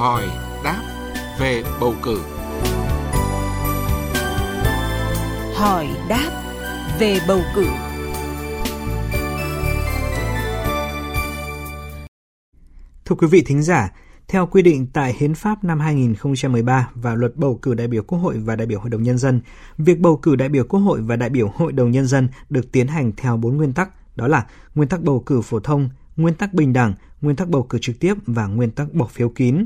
hỏi đáp về bầu cử. Hỏi đáp về bầu cử. Thưa quý vị thính giả, theo quy định tại Hiến pháp năm 2013 và Luật bầu cử đại biểu Quốc hội và đại biểu Hội đồng Nhân dân, việc bầu cử đại biểu Quốc hội và đại biểu Hội đồng Nhân dân được tiến hành theo bốn nguyên tắc, đó là nguyên tắc bầu cử phổ thông, nguyên tắc bình đẳng, nguyên tắc bầu cử trực tiếp và nguyên tắc bỏ phiếu kín.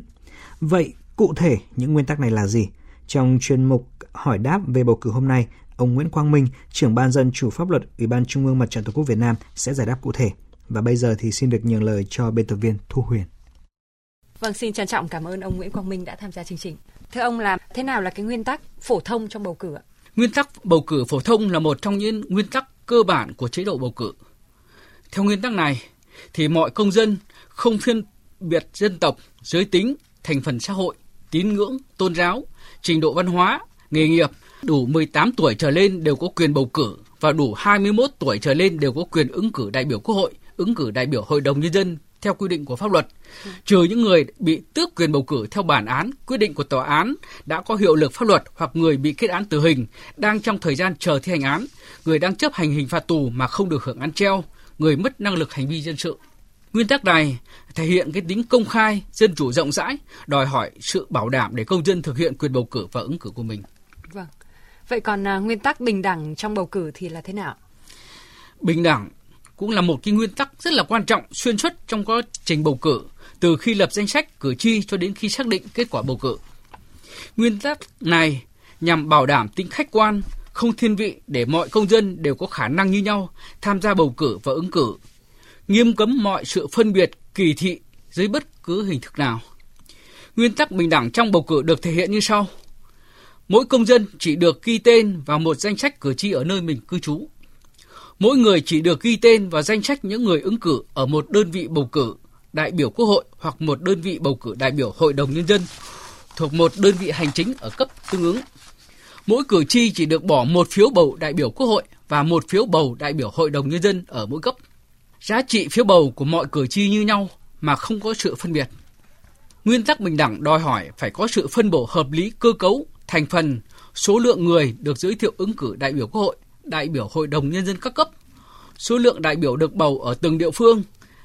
Vậy, cụ thể những nguyên tắc này là gì? Trong chuyên mục hỏi đáp về bầu cử hôm nay, ông Nguyễn Quang Minh, trưởng ban dân chủ pháp luật Ủy ban Trung ương Mặt trận Tổ quốc Việt Nam sẽ giải đáp cụ thể. Và bây giờ thì xin được nhường lời cho biên tập viên Thu Huyền. Vâng, xin trân trọng cảm ơn ông Nguyễn Quang Minh đã tham gia chương trình. Thưa ông là thế nào là cái nguyên tắc phổ thông trong bầu cử ạ? Nguyên tắc bầu cử phổ thông là một trong những nguyên tắc cơ bản của chế độ bầu cử. Theo nguyên tắc này thì mọi công dân không phân biệt dân tộc, giới tính, thành phần xã hội, tín ngưỡng, tôn giáo, trình độ văn hóa, nghề nghiệp đủ 18 tuổi trở lên đều có quyền bầu cử và đủ 21 tuổi trở lên đều có quyền ứng cử đại biểu Quốc hội, ứng cử đại biểu Hội đồng Nhân dân theo quy định của pháp luật, trừ những người bị tước quyền bầu cử theo bản án, quyết định của tòa án đã có hiệu lực pháp luật hoặc người bị kết án tử hình, đang trong thời gian chờ thi hành án, người đang chấp hành hình phạt tù mà không được hưởng án treo, người mất năng lực hành vi dân sự. Nguyên tắc này thể hiện cái tính công khai, dân chủ rộng rãi, đòi hỏi sự bảo đảm để công dân thực hiện quyền bầu cử và ứng cử của mình. Vâng. Vậy còn à, nguyên tắc bình đẳng trong bầu cử thì là thế nào? Bình đẳng cũng là một cái nguyên tắc rất là quan trọng xuyên suốt trong quá trình bầu cử, từ khi lập danh sách cử tri cho đến khi xác định kết quả bầu cử. Nguyên tắc này nhằm bảo đảm tính khách quan, không thiên vị để mọi công dân đều có khả năng như nhau tham gia bầu cử và ứng cử, nghiêm cấm mọi sự phân biệt, kỳ thị dưới bất cứ hình thức nào. Nguyên tắc bình đẳng trong bầu cử được thể hiện như sau. Mỗi công dân chỉ được ghi tên vào một danh sách cử tri ở nơi mình cư trú. Mỗi người chỉ được ghi tên vào danh sách những người ứng cử ở một đơn vị bầu cử đại biểu quốc hội hoặc một đơn vị bầu cử đại biểu hội đồng nhân dân thuộc một đơn vị hành chính ở cấp tương ứng. Mỗi cử tri chỉ được bỏ một phiếu bầu đại biểu quốc hội và một phiếu bầu đại biểu hội đồng nhân dân ở mỗi cấp. Giá trị phiếu bầu của mọi cử tri như nhau mà không có sự phân biệt. Nguyên tắc bình đẳng đòi hỏi phải có sự phân bổ hợp lý cơ cấu, thành phần, số lượng người được giới thiệu ứng cử đại biểu quốc hội, đại biểu hội đồng nhân dân các cấp, số lượng đại biểu được bầu ở từng địa phương,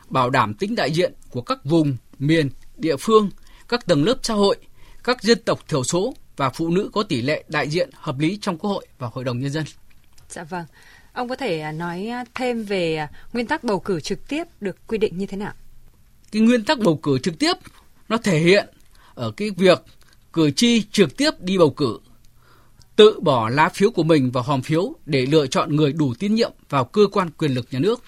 bảo đảm tính đại diện của các vùng, miền, địa phương, các tầng lớp xã hội, các dân tộc thiểu số và phụ nữ có tỷ lệ đại diện hợp lý trong Quốc hội và Hội đồng Nhân dân. Dạ vâng. Ông có thể à, nói à, thêm về à, nguyên tắc bầu cử trực tiếp được quy định như thế nào? Cái nguyên tắc bầu cử trực tiếp nó thể hiện ở cái việc cử tri trực tiếp đi bầu cử tự bỏ lá phiếu của mình vào hòm phiếu để lựa chọn người đủ tín nhiệm vào cơ quan quyền lực nhà nước.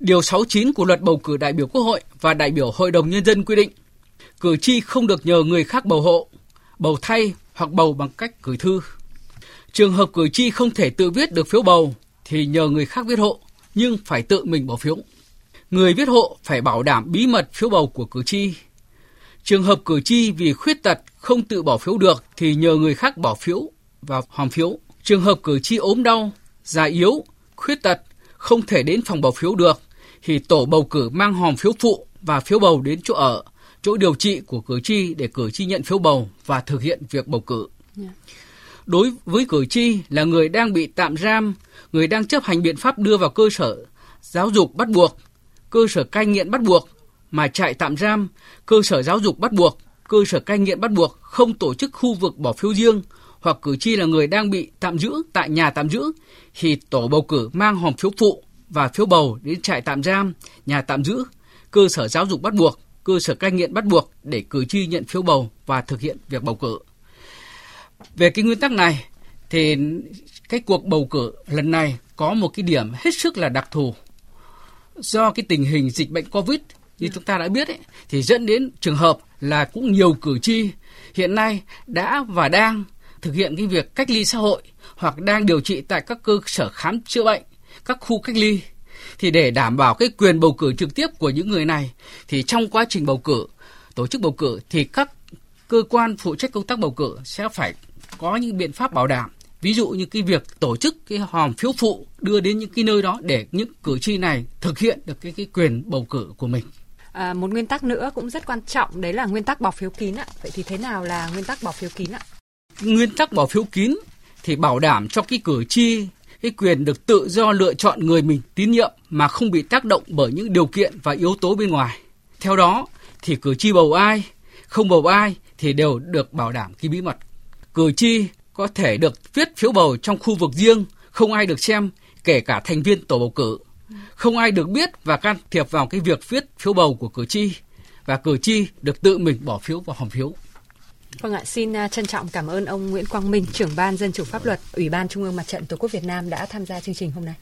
Điều 69 của luật bầu cử đại biểu Quốc hội và đại biểu Hội đồng Nhân dân quy định, cử tri không được nhờ người khác bầu hộ, bầu thay hoặc bầu bằng cách gửi thư. Trường hợp cử tri không thể tự viết được phiếu bầu thì nhờ người khác viết hộ, nhưng phải tự mình bỏ phiếu. Người viết hộ phải bảo đảm bí mật phiếu bầu của cử tri. Trường hợp cử tri vì khuyết tật không tự bỏ phiếu được thì nhờ người khác bỏ phiếu và hòm phiếu. Trường hợp cử tri ốm đau, già yếu, khuyết tật không thể đến phòng bỏ phiếu được thì tổ bầu cử mang hòm phiếu phụ và phiếu bầu đến chỗ ở, chỗ điều trị của cử tri để cử tri nhận phiếu bầu và thực hiện việc bầu cử. Yeah. Đối với cử tri là người đang bị tạm giam, người đang chấp hành biện pháp đưa vào cơ sở giáo dục bắt buộc, cơ sở cai nghiện bắt buộc mà trại tạm giam, cơ sở giáo dục bắt buộc, cơ sở cai nghiện bắt buộc không tổ chức khu vực bỏ phiếu riêng hoặc cử tri là người đang bị tạm giữ tại nhà tạm giữ thì tổ bầu cử mang hòm phiếu phụ và phiếu bầu đến trại tạm giam, nhà tạm giữ, cơ sở giáo dục bắt buộc, cơ sở cai nghiện bắt buộc để cử tri nhận phiếu bầu và thực hiện việc bầu cử. Về cái nguyên tắc này thì cái cuộc bầu cử lần này có một cái điểm hết sức là đặc thù. Do cái tình hình dịch bệnh Covid như chúng ta đã biết ấy, thì dẫn đến trường hợp là cũng nhiều cử tri hiện nay đã và đang thực hiện cái việc cách ly xã hội hoặc đang điều trị tại các cơ sở khám chữa bệnh, các khu cách ly thì để đảm bảo cái quyền bầu cử trực tiếp của những người này thì trong quá trình bầu cử tổ chức bầu cử thì các cơ quan phụ trách công tác bầu cử sẽ phải có những biện pháp bảo đảm ví dụ như cái việc tổ chức cái hòm phiếu phụ đưa đến những cái nơi đó để những cử tri này thực hiện được cái cái quyền bầu cử của mình À, một nguyên tắc nữa cũng rất quan trọng đấy là nguyên tắc bỏ phiếu kín ạ. Vậy thì thế nào là nguyên tắc bỏ phiếu kín ạ? Nguyên tắc bỏ phiếu kín thì bảo đảm cho cái cử tri cái quyền được tự do lựa chọn người mình tín nhiệm mà không bị tác động bởi những điều kiện và yếu tố bên ngoài. Theo đó thì cử tri bầu ai, không bầu ai thì đều được bảo đảm cái bí mật. Cử tri có thể được viết phiếu bầu trong khu vực riêng, không ai được xem, kể cả thành viên tổ bầu cử. Không ai được biết và can thiệp vào cái việc viết phiếu bầu của cử tri và cử tri được tự mình bỏ phiếu vào hòm phiếu. Vâng ạ, xin à, trân trọng cảm ơn ông Nguyễn Quang Minh, trưởng ban Dân chủ pháp luật, Ủy ban Trung ương Mặt trận Tổ quốc Việt Nam đã tham gia chương trình hôm nay.